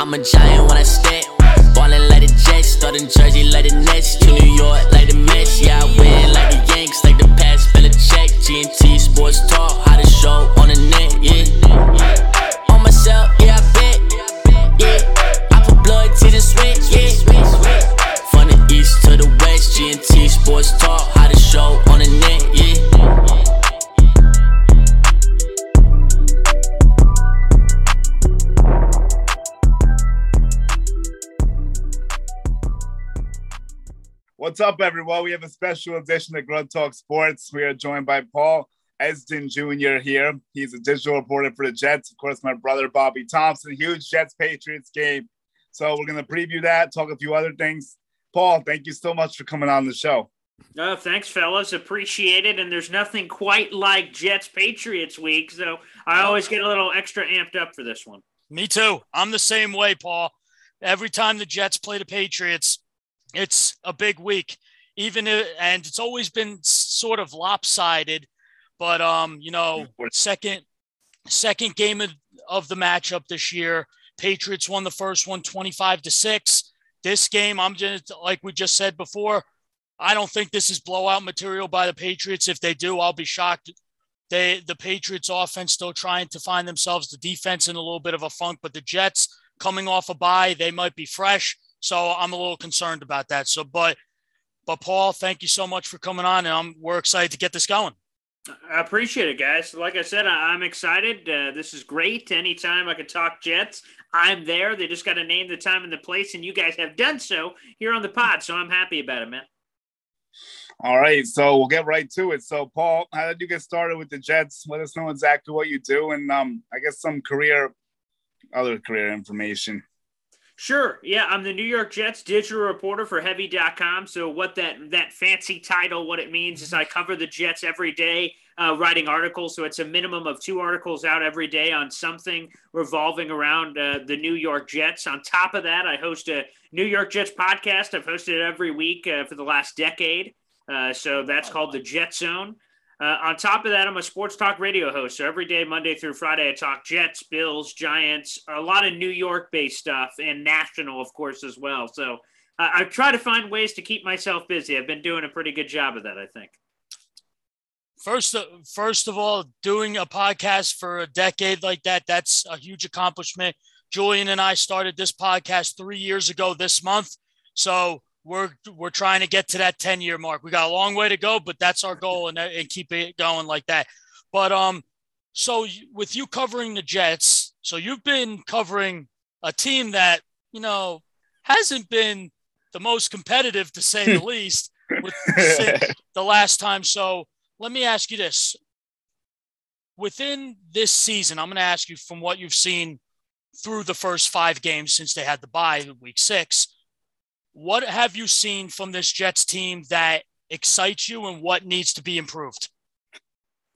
I'm a giant when I step. Ballin' like the Jets, starting Jersey like the Nets. To New York like the Mets. Yeah, I win like the Yanks, like the a check. GNT Sports Talk, how to show on the net, yeah. On myself, yeah, I bet. Yeah, I put blood, tears, and sweat, yeah. From the east to the west, GNT Sports Talk, how to show on the net, yeah. What's up, everyone? We have a special edition of Grunt Talk Sports. We are joined by Paul Esden Jr. here. He's a digital reporter for the Jets. Of course, my brother Bobby Thompson, huge Jets Patriots game. So we're going to preview that, talk a few other things. Paul, thank you so much for coming on the show. Oh, thanks, fellas. Appreciate it. And there's nothing quite like Jets Patriots week. So I always get a little extra amped up for this one. Me too. I'm the same way, Paul. Every time the Jets play the Patriots, it's a big week, even if, and it's always been sort of lopsided. But um, you know, second second game of, of the matchup this year, Patriots won the first one 25 to 6. This game, I'm just like we just said before, I don't think this is blowout material by the Patriots. If they do, I'll be shocked. They the Patriots offense still trying to find themselves, the defense in a little bit of a funk, but the Jets coming off a bye, they might be fresh. So I'm a little concerned about that. So, but, but Paul, thank you so much for coming on, and I'm, we're excited to get this going. I appreciate it, guys. Like I said, I, am excited. Uh, this is great. Anytime I can talk Jets, I'm there. They just got to name the time and the place, and you guys have done so here on the pod. So I'm happy about it, man. All right, so we'll get right to it. So, Paul, how did you get started with the Jets? Let us know exactly what you do, and um, I guess some career, other career information. Sure. Yeah, I'm the New York Jets digital reporter for Heavy.com. So what that that fancy title, what it means is I cover the Jets every day, uh, writing articles. So it's a minimum of two articles out every day on something revolving around uh, the New York Jets. On top of that, I host a New York Jets podcast. I've hosted it every week uh, for the last decade. Uh, so that's called the Jet Zone. Uh, on top of that, I'm a sports talk radio host. So every day, Monday through Friday, I talk Jets, Bills, Giants, a lot of New York based stuff, and national, of course, as well. So uh, I try to find ways to keep myself busy. I've been doing a pretty good job of that, I think. First, uh, first of all, doing a podcast for a decade like that, that's a huge accomplishment. Julian and I started this podcast three years ago this month. So we're we're trying to get to that 10 year mark. We got a long way to go, but that's our goal and, and keep it going like that. But um so with you covering the Jets, so you've been covering a team that, you know, hasn't been the most competitive to say the least with the last time. So let me ask you this. Within this season, I'm going to ask you from what you've seen through the first five games since they had the bye in week six what have you seen from this Jets team that excites you and what needs to be improved?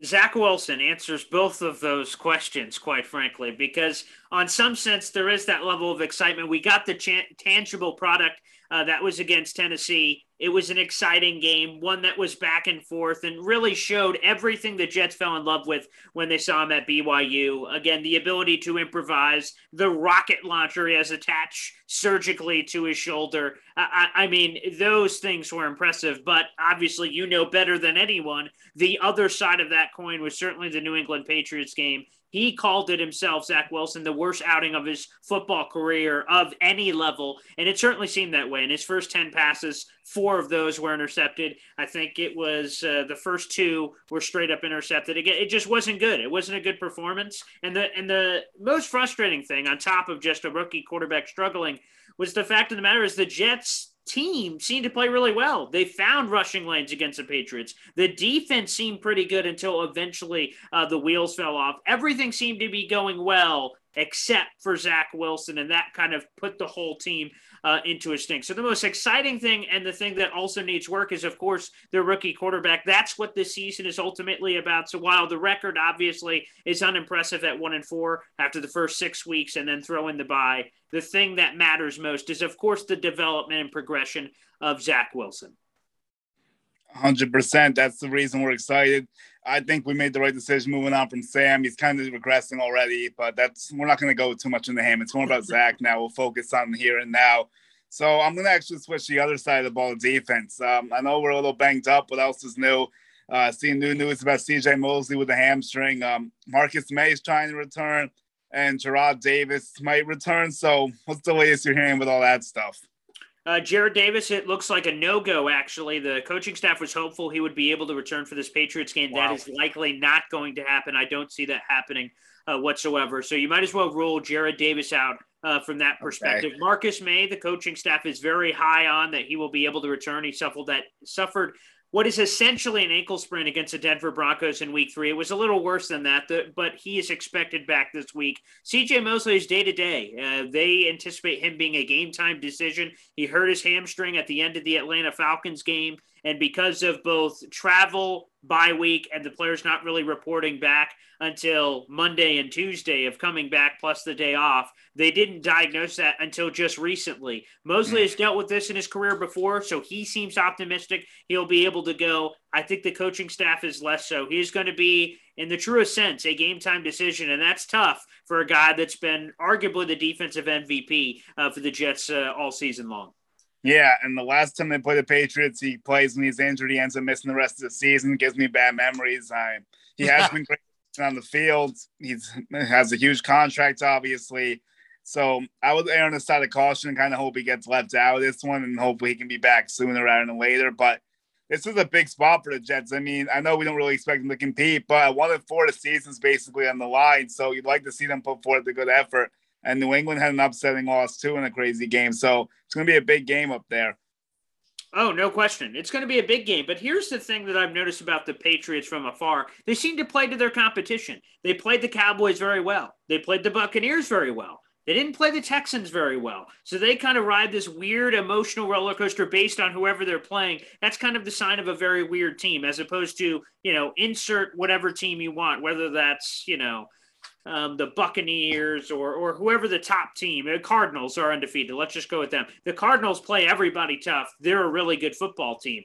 Zach Wilson answers both of those questions, quite frankly, because on some sense there is that level of excitement. We got the cha- tangible product uh, that was against Tennessee. It was an exciting game, one that was back and forth and really showed everything the Jets fell in love with when they saw him at BYU. Again, the ability to improvise, the rocket launcher he has attached surgically to his shoulder. I, I mean, those things were impressive, but obviously, you know better than anyone. The other side of that coin was certainly the New England Patriots game. He called it himself, Zach Wilson, the worst outing of his football career of any level. And it certainly seemed that way. In his first 10 passes, four of those were intercepted. I think it was uh, the first two were straight up intercepted. Again, it just wasn't good. It wasn't a good performance. And the, and the most frustrating thing, on top of just a rookie quarterback struggling, was the fact of the matter is the Jets team seemed to play really well. They found rushing lanes against the Patriots. The defense seemed pretty good until eventually uh, the wheels fell off. Everything seemed to be going well except for Zach Wilson, and that kind of put the whole team uh, into a stink. So the most exciting thing and the thing that also needs work is, of course, the rookie quarterback. That's what this season is ultimately about. So while the record obviously is unimpressive at one and four after the first six weeks, and then throw in the bye, the thing that matters most is, of course, the development and progression of Zach Wilson. 100%. That's the reason we're excited. I think we made the right decision moving on from Sam. He's kind of regressing already, but that's we're not going to go too much into him. It's more about Zach now. We'll focus on here and now. So I'm going to actually switch the other side of the ball, defense. Um, I know we're a little banged up. What else is new? Uh, seeing new news about CJ Mosley with the hamstring. Um, Marcus Maye is trying to return, and Jarrad Davis might return. So what's the latest you're hearing with all that stuff? Uh, Jarrad Davis, it looks like a no go, actually. The coaching staff was hopeful he would be able to return for this Patriots game. Wow. That is likely not going to happen. I don't see that happening uh, whatsoever. So you might as well rule Jarrad Davis out uh, from that perspective. Okay. Marcus Maye, the coaching staff is very high on that he will be able to return. He suffered that suffered what is essentially an ankle sprain against the Denver Broncos in week three. It was a little worse than that, but he is expected back this week. CJ Mosley is day to day. Uh, they anticipate him being a game time decision. He hurt his hamstring at the end of the Atlanta Falcons game. And because of both travel, bye week, and the players not really reporting back until Monday and Tuesday of coming back plus the day off, they didn't diagnose that until just recently. Mosley has dealt with this in his career before, so he seems optimistic he'll be able to go. I think the coaching staff is less so. He's going to be, in the truest sense, a game time decision, and that's tough for a guy that's been arguably the defensive MVP uh, for the Jets uh, all season long. Yeah, and the last time they play the Patriots, he plays and he's injured. He ends up missing the rest of the season. Gives me bad memories. I, he has been great on the field. He's has a huge contract, obviously. So I would err on the side of caution and kind of hope he gets left out of this one, and hopefully he can be back sooner rather than later. But this is a big spot for the Jets. I mean, I know we don't really expect them to compete, but one of four the season's basically on the line. So you'd like to see them put forth a good effort and New England had an upsetting loss too in a crazy game. So it's going to be a big game up there. Oh, no question. It's going to be a big game. But here's the thing that I've noticed about the Patriots from afar. They seem to play to their competition. They played the Cowboys very well. They played the Buccaneers very well. They didn't play the Texans very well. So they kind of ride this weird emotional roller coaster based on whoever they're playing. That's kind of the sign of a very weird team, as opposed to, you know, insert whatever team you want, whether that's, you know, um, the Buccaneers or or whoever the top team. The Cardinals are undefeated. Let's just go with them. The Cardinals play everybody tough. They're a really good football team.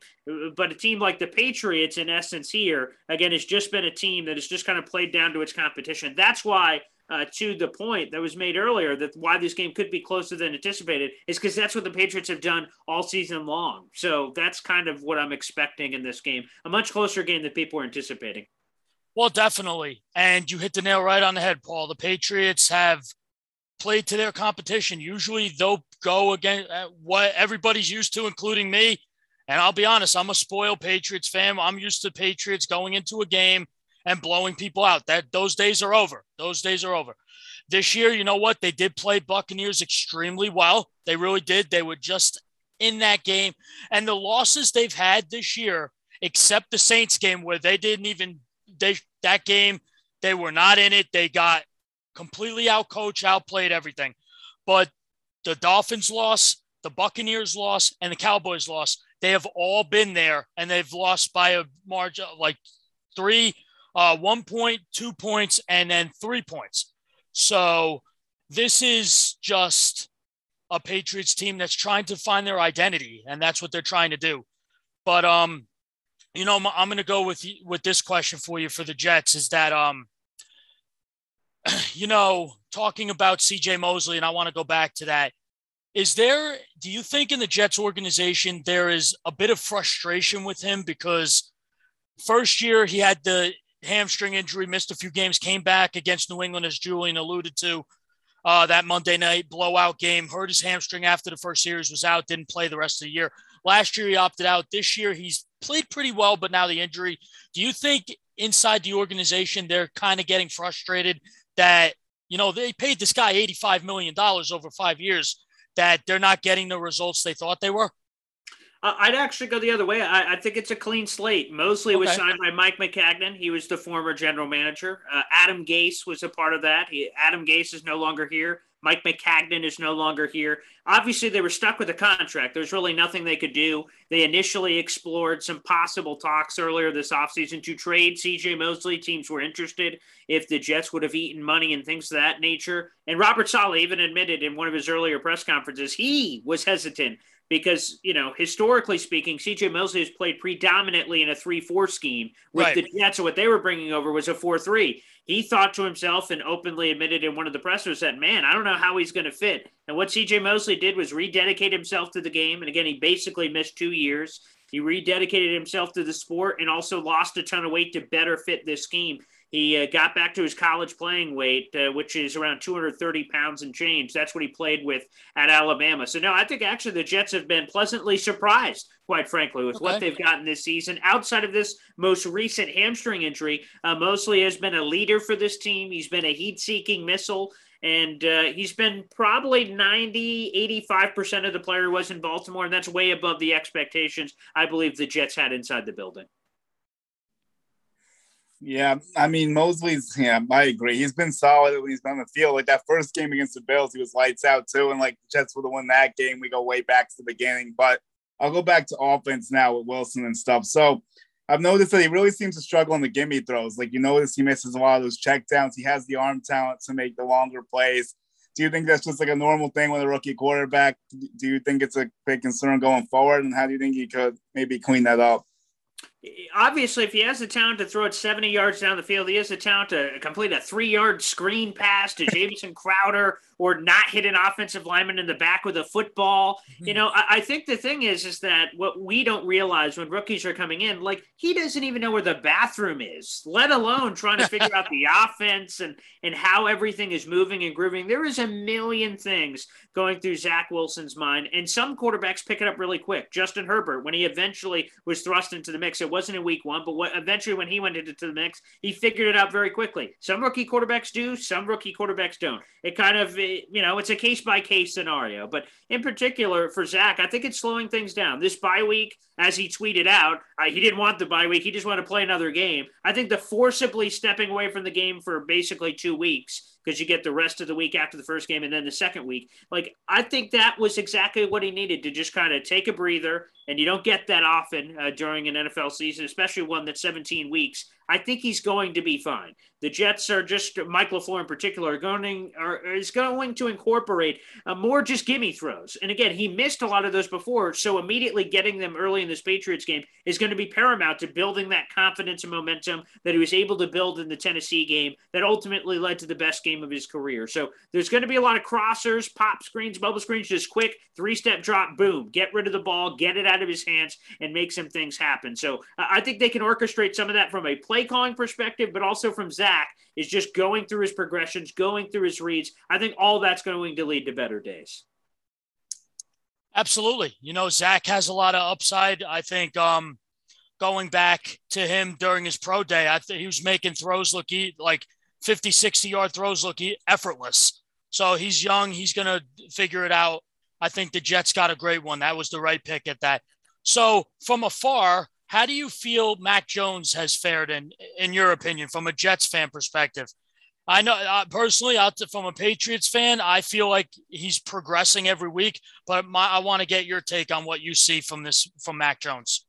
But a team like the Patriots, in essence, here again, has just been a team that has just kind of played down to its competition. That's why. Uh, to the point that was made earlier, that why this game could be closer than anticipated is because that's what the Patriots have done all season long. So that's kind of what I'm expecting in this game. A much closer game than people were anticipating. Well, definitely. And you hit the nail right on the head, Paul. The Patriots have played to their competition. Usually they'll go against uh, what everybody's used to, including me. And I'll be honest, I'm a spoiled Patriots fan. I'm used to Patriots going into a game and blowing people out. That those days are over. Those days are over. This year, you know what? They did play Buccaneers extremely well. They really did. They were just in that game. And the losses they've had this year, except the Saints game where they didn't even they that game they were not in it. They got completely outcoached, outplayed everything. But the Dolphins loss, the Buccaneers loss, and the Cowboys loss, they have all been there and they've lost by a margin like three, uh, one point, two points, and then three points. So this is just a Patriots team that's trying to find their identity, and that's what they're trying to do. But um, you know, I'm going to go with with this question for you for the Jets. Is that um, you know, talking about C.J. Mosley, and I want to go back to that. Is there? Do you think in the Jets organization there is a bit of frustration with him because first year he had the hamstring injury, missed a few games, came back against New England, as Julian alluded to. Uh, that Monday night blowout game, hurt his hamstring after the first series was out, didn't play the rest of the year. Last year he opted out. This year he's played pretty well, but now the injury. Do you think inside the organization they're kind of getting frustrated that you know they paid this guy eighty-five million dollars over five years that they're not getting the results they thought they were? I'd actually go the other way. I, I, think it's a clean slate. Mosley okay. was signed by Mike Maccagnan. He was the former general manager. Uh, Adam Gase was a part of that. He, Adam Gase is no longer here. Mike Maccagnan is no longer here. Obviously, they were stuck with a contract. There's really nothing they could do. They initially explored some possible talks earlier this offseason to trade CJ Mosley. Teams were interested if the Jets would have eaten money and things of that nature. And Robert Saleh even admitted in one of his earlier press conferences he was hesitant because, you know, historically speaking, CJ Mosley has played predominantly in a 3 4 scheme with right. the Jets. So what they were bringing over was a 4 3. He thought to himself and openly admitted in one of the pressers that, man, I don't know how he's going to fit. And what CJ Mosley did was rededicate himself to the game. And again, he basically missed two years. He rededicated himself to the sport and also lost a ton of weight to better fit this scheme. He uh, got back to his college playing weight, uh, which is around 230 pounds and change. That's what he played with at Alabama. So, no, I think actually the Jets have been pleasantly surprised, quite frankly, with okay. what they've gotten this season. Outside of this most recent hamstring injury, uh, Mosley has been a leader for this team. He's been a heat seeking missile and uh, he's been probably 90 85% of the player was in baltimore and that's way above the expectations i believe the jets had inside the building yeah, I mean Mosley's. Yeah, I agree. He's been solid when he's been on the field. Like that first game against the Bills, he was lights out too. And like the Jets would have won that game. We go way back to the beginning. But I'll go back to offense now with Wilson and stuff. So I've noticed that he really seems to struggle on the gimme throws. Like you notice he misses a lot of those checkdowns. He has the arm talent to make the longer plays. Do you think that's just like a normal thing with a rookie quarterback? Do you think it's a big concern going forward? And how do you think he could maybe clean that up? Obviously, if he has the talent to throw it 70 yards down the field, he has the talent to complete a three yard screen pass to Jamison Crowder or not hit an offensive lineman in the back with a football. Mm-hmm. You know, I, I, think the thing is, is that what we don't realize when rookies are coming in, like he doesn't even know where the bathroom is, let alone trying to figure out the offense and and how everything is moving and grooving. There is a million things going through Zach Wilson's mind, and some quarterbacks pick it up really quick. Justin Herbert, when he eventually was thrust into the mix, it wasn't in week one, but what, eventually when he went into the mix, he figured it out very quickly. Some rookie quarterbacks do, some rookie quarterbacks don't. It kind of you know, it's a case by case scenario. But in particular for Zach, I think it's slowing things down. This bye week, as he tweeted out, uh, he didn't want the bye week. He just wanted to play another game. I think the forcibly stepping away from the game for basically two weeks because you get the rest of the week after the first game and then the second week. Like, I think that was exactly what he needed to just kind of take a breather. And you don't get that often uh, during an NFL season, especially one that's 17 weeks. I think he's going to be fine. The Jets are just Mike LaFleur in particular are going are, is going to incorporate uh, more just gimme throws. And again, he missed a lot of those before, so immediately getting them early in this Patriots game is going to be paramount to building that confidence and momentum that he was able to build in the Tennessee game that ultimately led to the best game of his career. So there's going to be a lot of crossers, pop screens, bubble screens, just quick three step drop, boom, get rid of the ball, get it out of his hands, and make some things happen. So uh, I think they can orchestrate some of that from a play calling perspective, but also from Zach is just going through his progressions, going through his reads. I think all that's going to lead to better days. Absolutely. You know, Zach has a lot of upside. I think um, going back to him during his pro day, I think he was making throws look like 50, 60 yard throws look effortless. So he's young. He's going to figure it out. I think the Jets got a great one. That was the right pick at that. So from afar, how do you feel Mac Jones has fared in, in your opinion, from a Jets fan perspective? I know uh, personally, out to, from a Patriots fan, I feel like he's progressing every week. But my, I want to get your take on what you see from this from Mac Jones.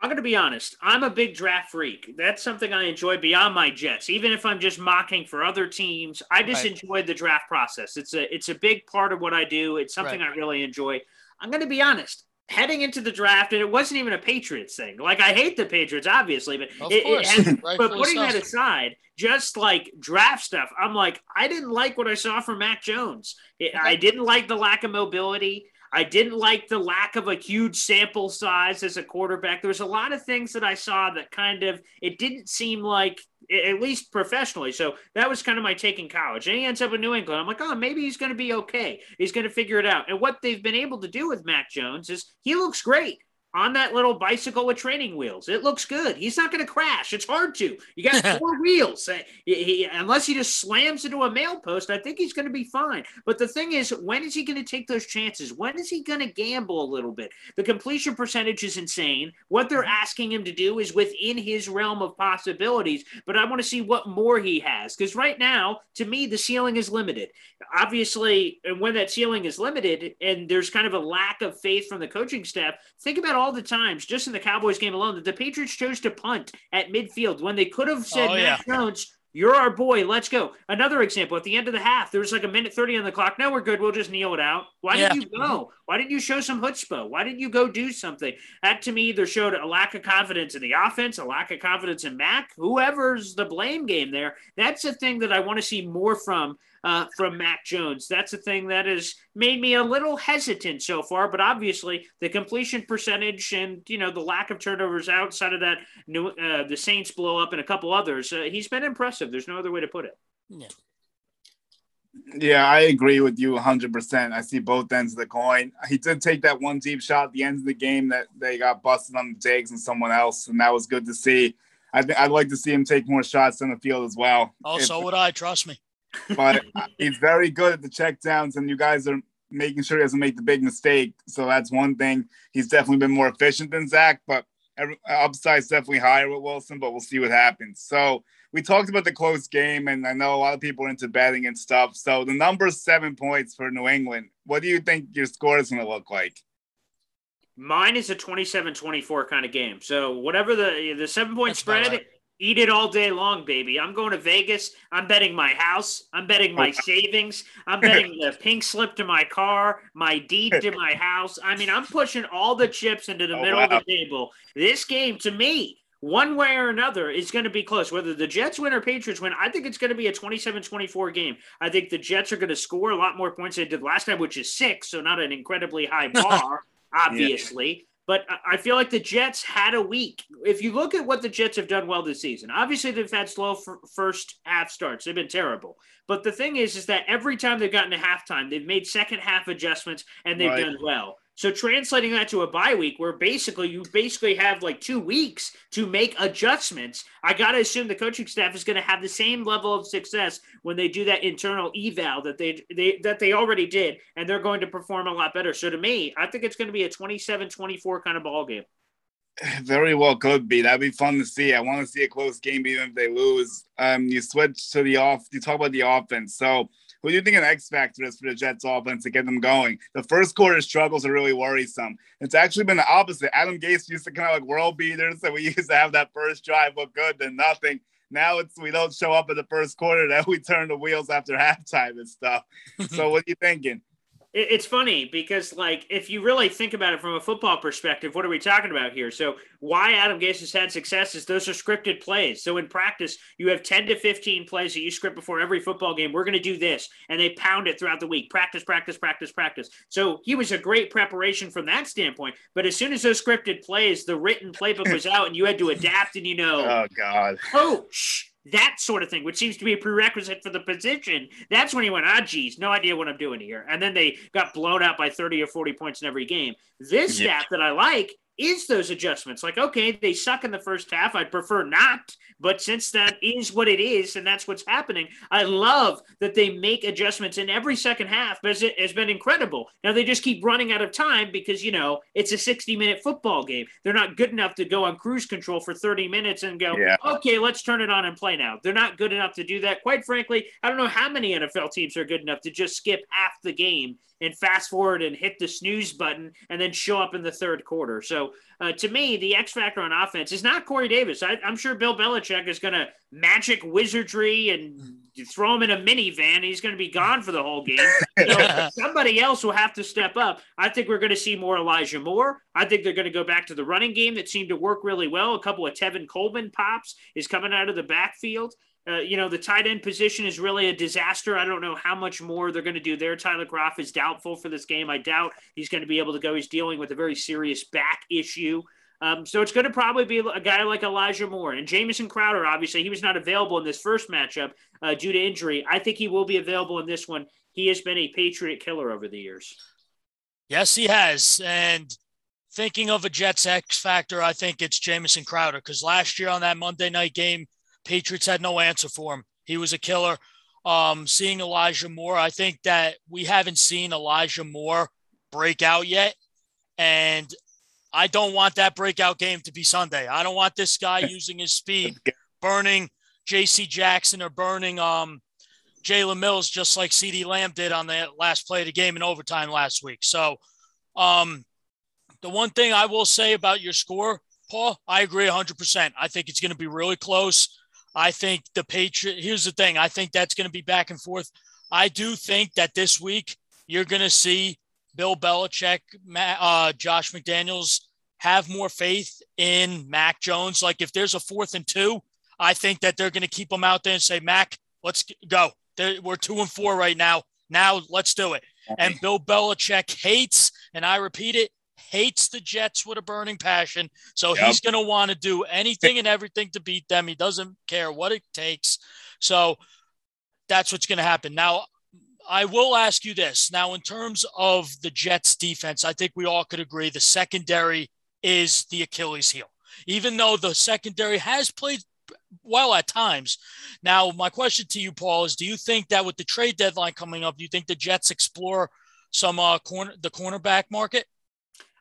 I'm going to be honest. I'm a big draft freak. That's something I enjoy beyond my Jets. Even if I'm just mocking for other teams, I just right. enjoy the draft process. It's a it's a big part of what I do. It's something right. I really enjoy. I'm going to be honest heading into the draft, and it wasn't even a Patriots thing. Like I hate the Patriots, obviously, but it, it has, but putting that aside, just like draft stuff, I'm like I didn't like what I saw from Mac Jones. It, I didn't like the lack of mobility. I didn't like the lack of a huge sample size as a quarterback. There was a lot of things that I saw that kind of it didn't seem like at least professionally. So that was kind of my take in college. And he ends up in New England. I'm like, oh, maybe he's going to be okay. He's going to figure it out. And what they've been able to do with Mac Jones is he looks great on that little bicycle with training wheels. It looks good. He's not going to crash. It's hard to. You got four wheels. He, he, unless he just slams into a mail post, I think he's going to be fine. But the thing is, when is he going to take those chances? When is he going to gamble a little bit? The completion percentage is insane. What they're mm-hmm. asking him to do is within his realm of possibilities. But I want to see what more he has because right now, to me, the ceiling is limited. Obviously, and when that ceiling is limited, and there's kind of a lack of faith from the coaching staff, think about all the times, just in the Cowboys game alone, that the Patriots chose to punt at midfield when they could have said, oh, Mac yeah. Jones, You're our boy. Let's go. Another example at the end of the half, there was like a minute 30 on the clock. No, we're good. We'll just kneel it out. Why yeah. didn't you go? Why didn't you show some chutzpah? Why didn't you go do something? That to me either showed a lack of confidence in the offense, a lack of confidence in Mac, whoever's the blame game there. That's a thing that I want to see more from uh, from Mac Jones. That's the thing that has made me a little hesitant so far. But obviously, the completion percentage and you know the lack of turnovers outside of that, new, uh, the Saints blow up and a couple others. Uh, he's been impressive. There's no other way to put it. Yeah. Yeah, I agree with you 100%. I see both ends of the coin. He did take that one deep shot at the end of the game that they got busted on the digs and someone else, and that was good to see. I think I'd like to see him take more shots on the field as well. Oh, if, so would I. Trust me. But uh, he's very good at the checkdowns, and you guys are making sure he doesn't make the big mistake. So that's one thing. He's definitely been more efficient than Zach, but uh, upside's definitely higher with Wilson. But we'll see what happens. So we talked about the close game, and I know a lot of people are into betting and stuff. So the number seven points for New England. What do you think your score is going to look like? Mine is a 27-24 kind of game. So whatever the the seven point That's spread, right. Eat it all day long, baby. I'm going to Vegas. I'm betting my house. I'm betting my savings. I'm betting the pink slip to my car, my deed to my house. I mean, I'm pushing all the chips into the oh, middle wow. of the table. This game to me one way or another is going to be close. Whether the Jets win or Patriots win, I think it's going to be a 27 24 game. I think the Jets are going to score a lot more points than they did last time, which is six, so not an incredibly high bar, obviously. But I feel like the Jets had a week. If you look at what the Jets have done well this season, obviously they've had slow first half starts. They've been terrible. But the thing is, is that every time they've gotten to halftime, they've made second half adjustments and they've right. done well. So translating that to a bye week where basically you basically have like two weeks to make adjustments. I got to assume the coaching staff is going to have the same level of success when they do that internal eval that they, they that they already did and they're going to perform a lot better. So to me, I think it's going to be a 27-24 kind of ball game. Very well could be. That'd be fun to see. I want to see a close game even if they lose. Um you switch to the off you talk about the offense. So who do you think an X factor is for the Jets offense to get them going? The first quarter struggles are really worrisome. It's actually been the opposite. Adam Gase used to kind of like world beaters, and we used to have that first drive look good, then nothing. Now it's we don't show up in the first quarter, then we turn the wheels after halftime and stuff. so what are you thinking? It's funny because like if you really think about it from a football perspective what are we talking about here? So why adam gase has had success is those are scripted plays. So in practice you have 10 to 15 plays that you script before every football game. We're going to do this and they pound it throughout the week. Practice practice practice practice. So he was a great preparation from that standpoint but as soon as those scripted plays the written playbook was out and you had to adapt and you know oh god. coach that sort of thing, which seems to be a prerequisite for the position. That's when he went, ah, geez, no idea what I'm doing here. And then they got blown out by 30 or 40 points in every game. This yeah. stat that I like is those adjustments. Like, okay, they suck in the first half. I'd prefer not, but since that is what it is and that's what's happening, I love that they make adjustments in every second half because it has been incredible. Now they just keep running out of time because, you know, it's a 60 minute football game. They're not good enough to go on cruise control for 30 minutes and go, yeah. okay, let's turn it on and play now. They're not good enough to do that. Quite frankly, I don't know how many NFL teams are good enough to just skip half the game and fast forward and hit the snooze button and then show up in the third quarter. So uh, to me, the X factor on offense is not Corey Davis. I, am sure Bill Belichick is going to magic wizardry and throw him in a minivan. He's going to be gone for the whole game. So somebody else will have to step up. I think we're going to see more Elijah Moore. I think they're going to go back to the running game that seemed to work really well. A couple of Tevin Coleman pops is coming out of the backfield. Uh, you know, the tight end position is really a disaster. I don't know how much more they're going to do there. Tyler Kroft is doubtful for this game. I doubt he's going to be able to go. He's dealing with a very serious back issue. Um, so it's going to probably be a guy like Elijah Moore and Jamison Crowder. Obviously, he was not available in this first matchup uh, due to injury. I think he will be available in this one. He has been a Patriot killer over the years. Yes, he has. And thinking of a Jets X factor, I think it's Jamison Crowder because last year on that Monday night game, Patriots had no answer for him. He was a killer. Um, seeing Elijah Moore, I think that we haven't seen Elijah Moore break out yet. And I don't want that breakout game to be Sunday. I don't want this guy using his speed, burning J.C. Jackson or burning um, Jalen Mills, just like CeeDee Lamb did on the last play of the game in overtime last week. So, um, the one thing I will say about your score, Paul, I agree 100%. I think it's going to be really close. I think the Patriot. Here's the thing. I think that's going to be back and forth. I do think that this week you're going to see Bill Belichick, uh, Josh McDaniels have more faith in Mac Jones. Like if there's a fourth and two, I think that they're going to keep him out there and say, Mac, let's go. We're two and four right now. Now let's do it. And Bill Belichick hates, and I repeat it, hates the Jets with a burning passion. So yep. he's going to want to do anything and everything to beat them. He doesn't care what it takes. So that's what's going to happen. Now, I will ask you this. Now, in terms of the Jets defense, I think we all could agree the secondary is the Achilles heel, even though the secondary has played well at times. Now, my question to you, Paul, is do you think that with the trade deadline coming up, do you think the Jets explore some uh, corner the cornerback market?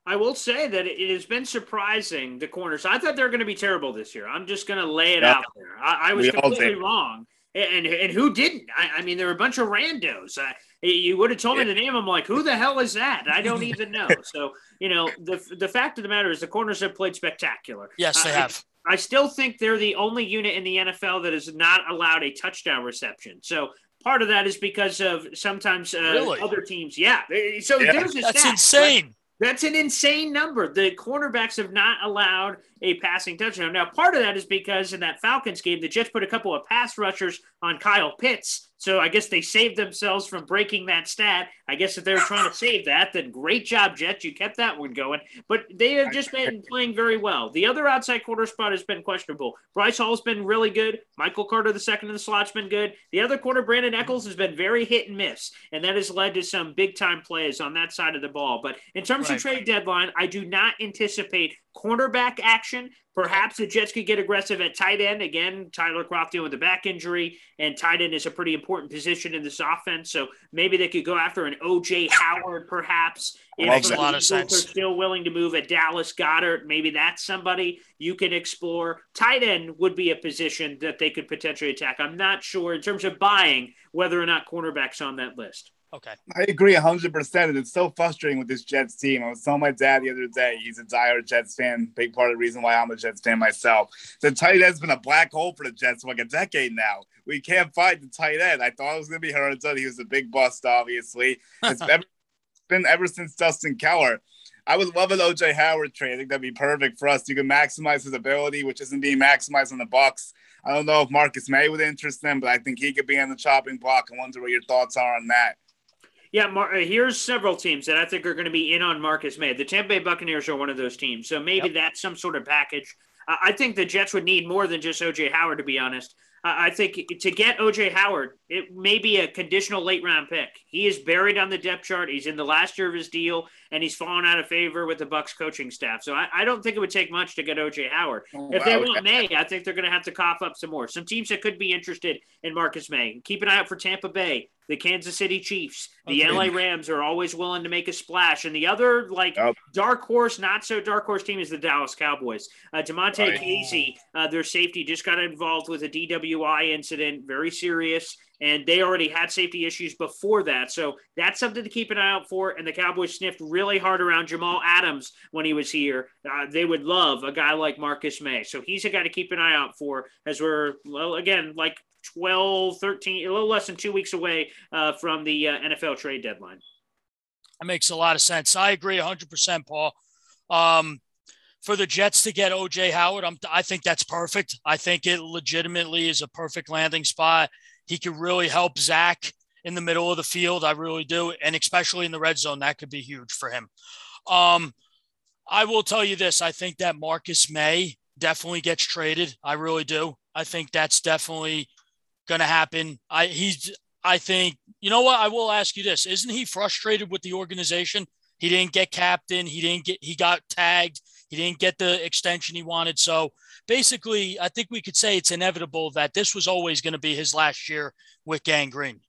I will say that it has been surprising the corners. I thought they were going to be terrible this year. I'm just going to lay it out there. I, I was completely wrong. And, and who didn't? I, I, mean, there were a bunch of randos. Uh, you would have told me the name. I'm like, who the hell is that? I don't even know. So, you know, the the fact of the matter is the corners have played spectacular. Yes, they have. I, I still think they're the only unit in the NFL that has not allowed a touchdown reception. So part of that is because of sometimes uh, really? other teams. Yeah. So yeah. there's a That's stat, insane. That's an insane number. The cornerbacks have not allowed a passing touchdown. Now, part of that is because in that Falcons game, the Jets put a couple of pass rushers on Kyle Pitts so I guess they saved themselves from breaking that stat. I guess if they were trying to save that, then great job, Jets. You kept that one going. But they have just been playing very well. The other outside quarter spot has been questionable. Bryce Hall's been really good. Michael Carter, the second in the slot's been good. The other corner, Brandon Echols, has been very hit and miss. And that has led to some big time plays on that side of the ball. But in terms right. of trade deadline, I do not anticipate cornerback action. Perhaps the Jets could get aggressive at tight end. Again, Tyler Kroft dealing with a back injury, and tight end is a pretty important position in this offense. So maybe they could go after an OJ Howard, perhaps. If makes a lot of sense. Are still willing to move at Dallas Goedert. Maybe that's somebody you can explore. Tight end would be a position that they could potentially attack. I'm not sure in terms of buying whether or not cornerbacks on that list. Okay. I agree 100%. And it's so frustrating with this Jets team. I was telling my dad the other day, he's a dire Jets fan, big part of the reason why I'm a Jets fan myself. The tight end's been a black hole for the Jets for like a decade now. We can't find the tight end. I thought it was going to be Hurts. He was a big bust, obviously. It's ever, been ever since Dustin Keller. I would love an OJ Howard trade. I think that'd be perfect for us. You can maximize his ability, which isn't being maximized on the Bucks. I don't know if Marcus Maye would interest them, but I think he could be on the chopping block. I wonder what your thoughts are on that. Yeah, Mar- uh, here's several teams that I think are going to be in on Marcus Maye. The Tampa Bay Buccaneers are one of those teams, so maybe yep. that's some sort of package. Uh, I think the Jets would need more than just OJ Howard, to be honest. Uh, I think to get OJ Howard, it may be a conditional late round pick. He is buried on the depth chart. He's in the last year of his deal, and he's fallen out of favor with the Bucks coaching staff. So I, I don't think it would take much to get OJ Howard. Oh, if wow. they want Maye, I think they're going to have to cough up some more. Some teams that could be interested in Marcus Maye. Keep an eye out for Tampa Bay the Kansas City Chiefs, the okay. LA Rams are always willing to make a splash, and the other like yep. dark horse, not so dark horse team is the Dallas Cowboys. Uh, Damontae right. Kazee, uh, their safety, just got involved with a DWI incident, very serious, and they already had safety issues before that, so that's something to keep an eye out for. And the Cowboys sniffed really hard around Jamal Adams when he was here. Uh, they would love a guy like Marcus Maye. so he's a guy to keep an eye out for as we're well again like 12, 13, a little less than two weeks away uh, from the uh, NFL trade deadline. That makes a lot of sense. I agree 100%, Paul. Um, for the Jets to get OJ Howard, I'm, I think that's perfect. I think it legitimately is a perfect landing spot. He could really help Zach in the middle of the field. I really do. And especially in the red zone, that could be huge for him. Um, I will tell you this I think that Marcus Maye definitely gets traded. I really do. I think that's definitely going to happen. I he's I think you know what I will ask you this: Isn't he frustrated with the organization? He didn't get captain. He didn't get. He got tagged. He didn't get the extension he wanted. So basically, I think we could say it's inevitable that this was always going to be his last year with Gang Green.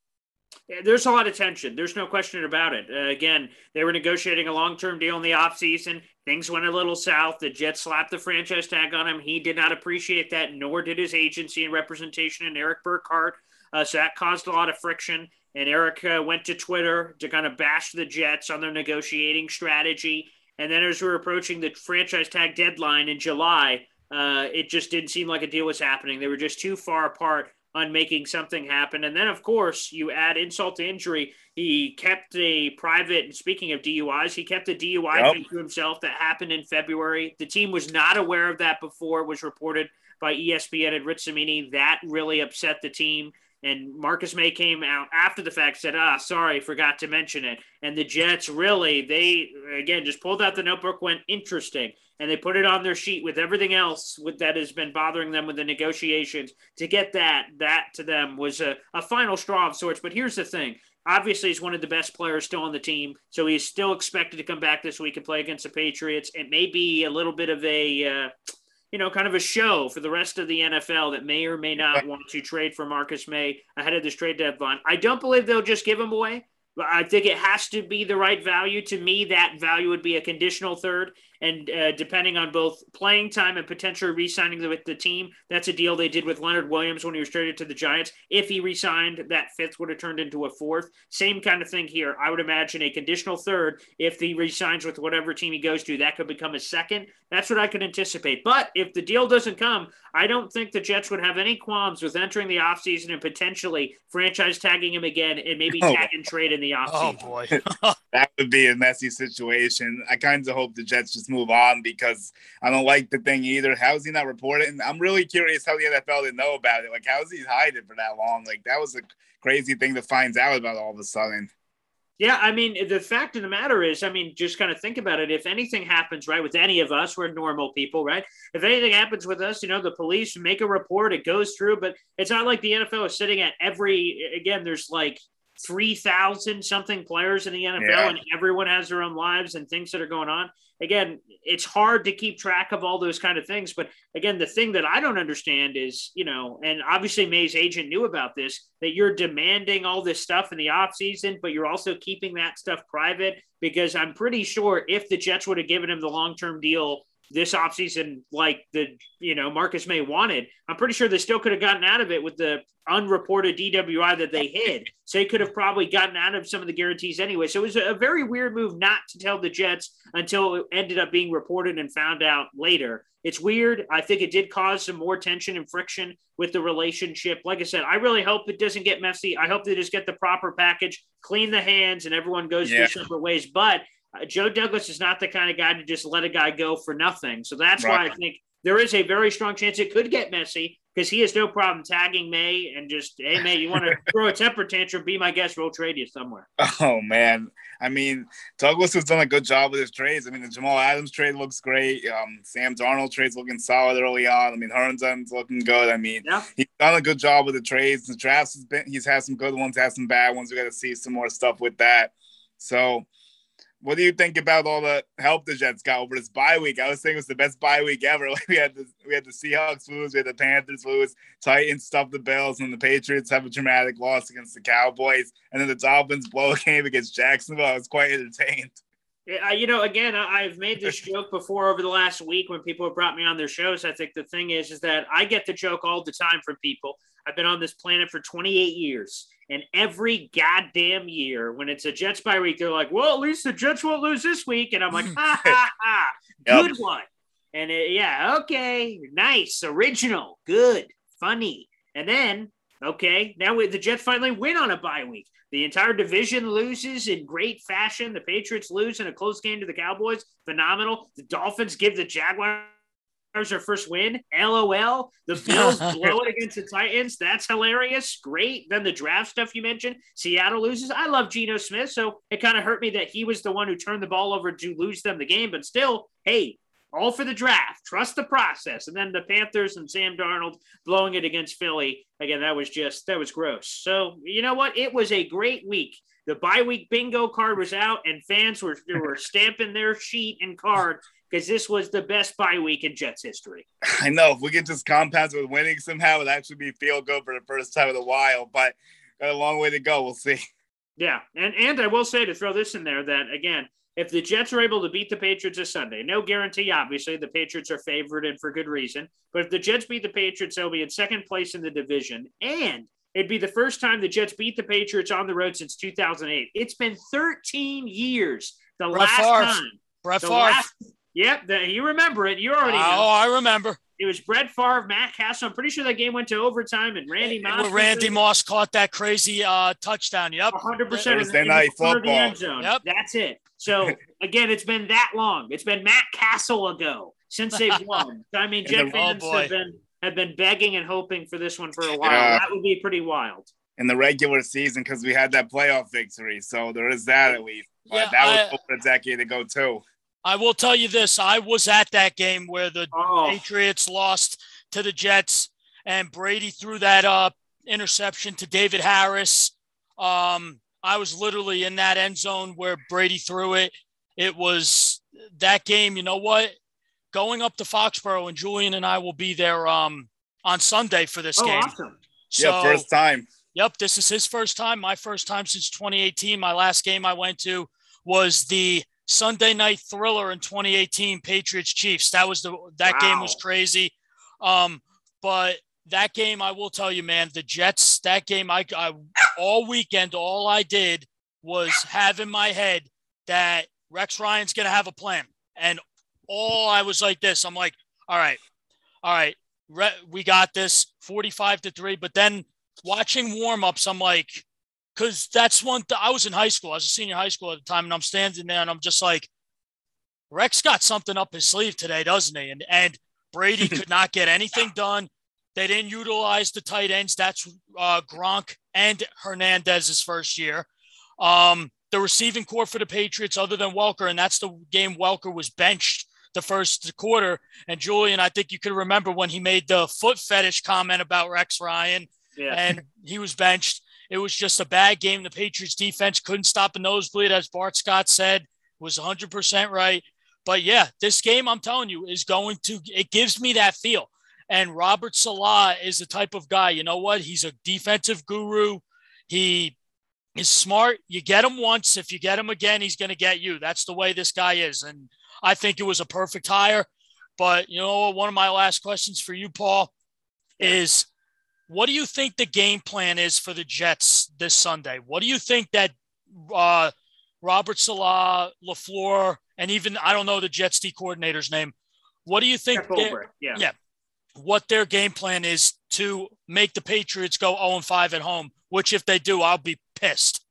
There's a lot of tension. There's no question about it. Uh, again, they were negotiating a long term deal in the offseason. Things went a little south. The Jets slapped the franchise tag on him. He did not appreciate that, nor did his agency and representation and Erik Burkhardt. Uh, so that caused a lot of friction. And Erik uh, went to Twitter to kind of bash the Jets on their negotiating strategy. And then as we we're approaching the franchise tag deadline in July, uh, it just didn't seem like a deal was happening. They were just too far apart on making something happen. And then, of course, you add insult to injury. He kept a private, speaking of DUIs, he kept a DUI yep. to himself that happened in February. The team was not aware of that before it was reported by ESPN and Rich Cimini. That really upset the team. And Marcus Maye came out after the fact, said, ah, sorry, forgot to mention it. And the Jets really, they, again, just pulled out the notebook, went interesting. And they put it on their sheet with everything else with, that has been bothering them with the negotiations. To get that, that to them was a, a final straw of sorts. But here's the thing obviously he's one of the best players still on the team so he's still expected to come back this week and play against the patriots it may be a little bit of a uh, you know, kind of a show for the rest of the NFL that may or may not want to trade for Marcus Maye ahead of this trade deadline. I don't believe they'll just give him away. I think it has to be the right value. To me, that value would be a conditional third. And uh, depending on both playing time and potentially re signing with the team, that's a deal they did with Leonard Williams when he was traded to the Giants. If he re signed, that fifth would have turned into a fourth. Same kind of thing here. I would imagine a conditional third. If he re signs with whatever team he goes to, that could become a second. That's what I could anticipate. But if the deal doesn't come, I don't think the Jets would have any qualms with entering the offseason and potentially franchise tagging him again and maybe oh. tag and trade in the offseason. Oh, boy. that would be a messy situation. I kind of hope the Jets just move on because I don't like the thing either. How is he not reported? And I'm really curious how the NFL didn't know about it. Like, how is he hiding for that long? Like, that was a crazy thing to find out about all of a sudden. Yeah, I mean, the fact of the matter is, I mean, just kind of think about it. If anything happens, right, with any of us, we're normal people, right? If anything happens with us, you know, the police make a report, it goes through, but it's not like the NFL is sitting at every, again, there's like 3,000 something players in the NFL yeah. and everyone has their own lives and things that are going on. Again, it's hard to keep track of all those kind of things. But again, the thing that I don't understand is, you know, and obviously Maye's agent knew about this, that you're demanding all this stuff in the offseason, but you're also keeping that stuff private because I'm pretty sure if the Jets would have given him the long term deal this offseason like the you know Marcus Maye wanted. I'm pretty sure they still could have gotten out of it with the unreported DWI that they hid. So they could have probably gotten out of some of the guarantees anyway. So it was a very weird move not to tell the Jets until it ended up being reported and found out later. It's weird. I think it did cause some more tension and friction with the relationship. Like I said, I really hope it doesn't get messy. I hope they just get the proper package, clean the hands, and everyone goes yeah. their separate ways. But uh, Joe Douglas is not the kind of guy to just let a guy go for nothing. So that's right. why I think there is a very strong chance it could get messy because he has no problem tagging Maye and just, hey, Maye, you want to throw a temper tantrum? Be my guest. We'll trade you somewhere. Oh, man. I mean, Douglas has done a good job with his trades. I mean, the Jamal Adams trade looks great. Um, Sam Darnold trade's looking solid early on. I mean, Herndon's looking good. I mean, yeah. he's done a good job with the trades. The drafts has been, he's had some good ones, had some bad ones. We got to see some more stuff with that. So, what do you think about all the help the Jets got over this bye week? I was saying it was the best bye week ever. Like we had the we had the Seahawks lose, we had the Panthers lose, Titans stuff the Bills, and the Patriots have a dramatic loss against the Cowboys, and then the Dolphins blow a game against Jacksonville. I was quite entertained. Yeah, you know, again, I've made this joke before over the last week when people have brought me on their shows. I think the thing is, is that I get the joke all the time from people. I've been on this planet for 28 years and every goddamn year, when it's a Jets bye week, they're like, well, at least the Jets won't lose this week. And I'm like, ha ha ha, good yep. one. And it, yeah, okay, nice, original, good, funny. And then, okay, now we, the Jets finally win on a bye week. The entire division loses in great fashion. The Patriots lose in a close game to the Cowboys. Phenomenal. The Dolphins give the Jaguars our first win. LOL. The Bills blow it against the Titans. That's hilarious. Great. Then the draft stuff you mentioned. Seattle loses. I love Geno Smith. So it kind of hurt me that he was the one who turned the ball over to lose them the game. But still, hey, all for the draft. Trust the process. And then the Panthers and Sam Darnold blowing it against Philly. Again, that was just, that was gross. So, you know what? It was a great week. The bye week bingo card was out, and fans were, were stamping their sheet and card because this was the best bye week in Jets history. I know if we get just compounds with winning somehow, it actually be feel good for the first time in a while. But got a long way to go. We'll see. Yeah, and and I will say to throw this in there that again, if the Jets are able to beat the Patriots this Sunday, no guarantee, obviously, the Patriots are favored and for good reason. But if the Jets beat the Patriots, they'll be in second place in the division. And it'd be the first time the Jets beat the Patriots on the road since 2008. It's been 13 years. The Brett last Favre. time. Brett Favre. Last, Yep, the, you remember it. You already. Oh, know. I remember. it was Brett Favre, Matt Cassel. I'm pretty sure that game went to overtime, and Randy Moss. Where Randy Moss caught that crazy uh, touchdown. Yep. 100 percent Thursday night football. end zone. Yep. That's it. So again, it's been that long. It's been Matt Cassel ago since they've won. I mean, And Jet the- oh, fans boy. have been have been begging and hoping for this one for a while. Yeah. That would be pretty wild. in the regular season because we had that playoff victory. So there is that at least. But Yeah, that was I- over a decade ago too. I will tell you this. I was at that game where the Oh, Patriots lost to the Jets, and Brady threw that uh, interception to David Harris. Um, I was literally in that end zone where Brady threw it. It was that game. You know what? Going up to Foxborough, and Julian and I will be there um, on Sunday for this oh game. awesome. So, yeah, first time. Yep, this is his first time. My first time since 2018. My last game I went to was the Sunday night thriller in 2018, Patriots Chiefs. That was the that game was crazy. Um, but that game, I will tell you, man, the Jets. That game, I, I all weekend, all I did was have in my head that Rex Ryan's gonna have a plan, and all I was like this. I'm like, all right, all right, Re- we got this, 45 to three. But then watching warm-ups, I'm like, because that's one. Th- I was in high school. I was a senior high school at the time, and I'm standing there, and I'm just like, Rex got something up his sleeve today, doesn't he? And and Brady could not get anything done. They didn't utilize the tight ends. That's uh, Gronk and Hernandez's first year. Um, the receiving core for the Patriots, other than Welker, and that's the game Welker was benched the first quarter. And Julian, I think you could remember when he made the foot fetish comment about Rex Ryan Yeah. and he was benched. It was just a bad game. The Patriots defense couldn't stop a nosebleed, as Bart Scott said, was 100% right. But yeah, this game, I'm telling you, is going to, it gives me that feel. And Robert Saleh is the type of guy, you know what? He's a defensive guru. He is smart. You get him once. If you get him again, he's going to get you. That's the way this guy is. And I think it was a perfect hire. But, you know, what? one of my last questions for you, Paul, is what do you think the game plan is for the Jets this Sunday? What do you think that uh, Robert Saleh, LaFleur, and even I don't know the Jets D coordinator's name. What do you think? Yeah. yeah. What their game plan is to make the Patriots go 0 5 at home, which if they do, I'll be pissed.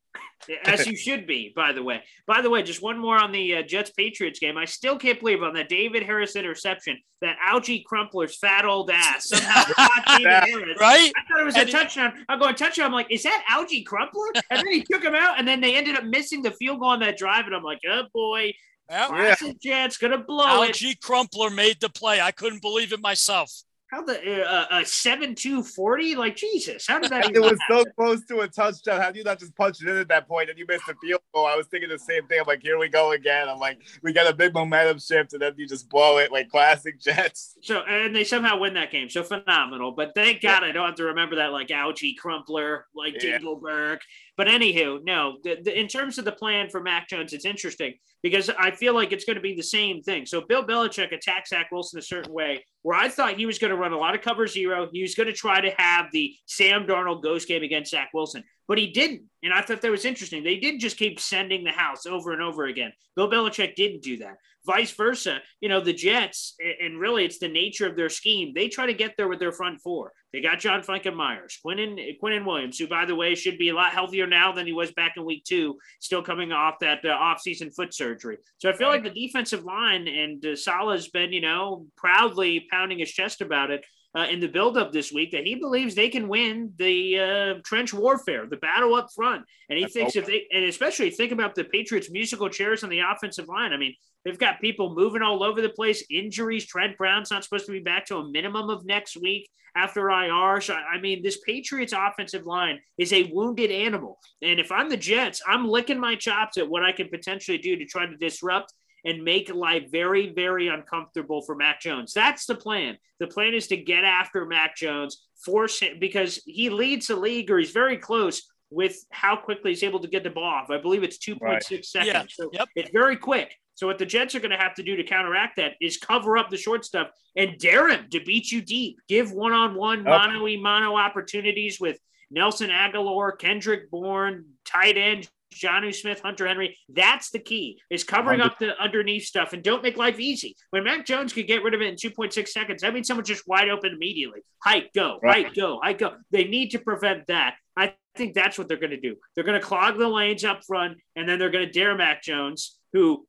As you should be, by the way. By the way, just one more on the uh, Jets Patriots game. I still can't believe on the David Harris interception that Algie Crumpler's fat old ass somehow caught David Harris. Right? I thought it was And a touchdown. I'm going touchdown. I'm like, is that Algie Crumpler? And then he took him out, and then they ended up missing the field goal on that drive. And I'm like, oh boy, classic Jets gonna blow it. Algie Crumpler made the play. I couldn't believe it myself. How the uh, uh, seven two forty? Like Jesus, how did that? It was so close to a touchdown. How do you not just punch it in at that point and you missed the field goal? I was thinking the same thing. I'm like, here we go again. I'm like, we got a big momentum shift and then you just blow it like classic Jets. So and they somehow win that game. So phenomenal. But thank God I don't have to remember that like Algie Crumpler, like Yeah. Dingleberg. But anywho, no. The, the, in terms of the plan for Mac Jones, it's interesting because I feel like it's going to be the same thing. So Bill Belichick attacks Zach Wilson a certain way, where I thought he was going to run a lot of cover zero. He was going to try to have the Sam Darnold ghost game against Zach Wilson, but he didn't. And I thought that was interesting. They didn't just keep sending the house over and over again. Bill Belichick didn't do that. Vice versa, you know, the Jets, and really it's the nature of their scheme. They try to get there with their front four. They got John Franklin Myers, Quinnen, Quinnen Williams, who, by the way, should be a lot healthier now than he was back in week two, still coming off that uh, offseason foot surgery. So I feel like the defensive line and uh, Saleh's been, you know, proudly pounding his chest about it uh, in the buildup this week that he believes they can win the uh, trench warfare, the battle up front. And he That's thinks if they, and especially think about the Patriots' musical chairs on the offensive line. I mean, they've got people moving all over the place, injuries. Trent Brown's not supposed to be back to a minimum of next week after IR. So, I mean, this Patriots offensive line is a wounded animal. And if I'm the Jets, I'm licking my chops at what I can potentially do to try to disrupt and make life very, very uncomfortable for Mac Jones. That's the plan. The plan is to get after Mac Jones, force him because he leads the league or he's very close with how quickly he's able to get the ball off. I believe it's 2.6 Right. seconds. Yeah. So Yep. it's very quick. So what the Jets are going to have to do to counteract that is cover up the short stuff and dare him to beat you deep. Give one-on-one Yep. mono e mono opportunities with Nelson Agholor, Kendrick Bourne, tight end Jonnu Smith, Hunter Henry. That's the key is covering up the underneath stuff and don't make life easy. When Mac Jones could get rid of it in 2.6 seconds, that means someone's just wide open immediately. Hike, go, right. hike, go, hike, go. They need to prevent that. I think that's what they're going to do. They're going to clog the lanes up front, and then they're going to dare Mac Jones, who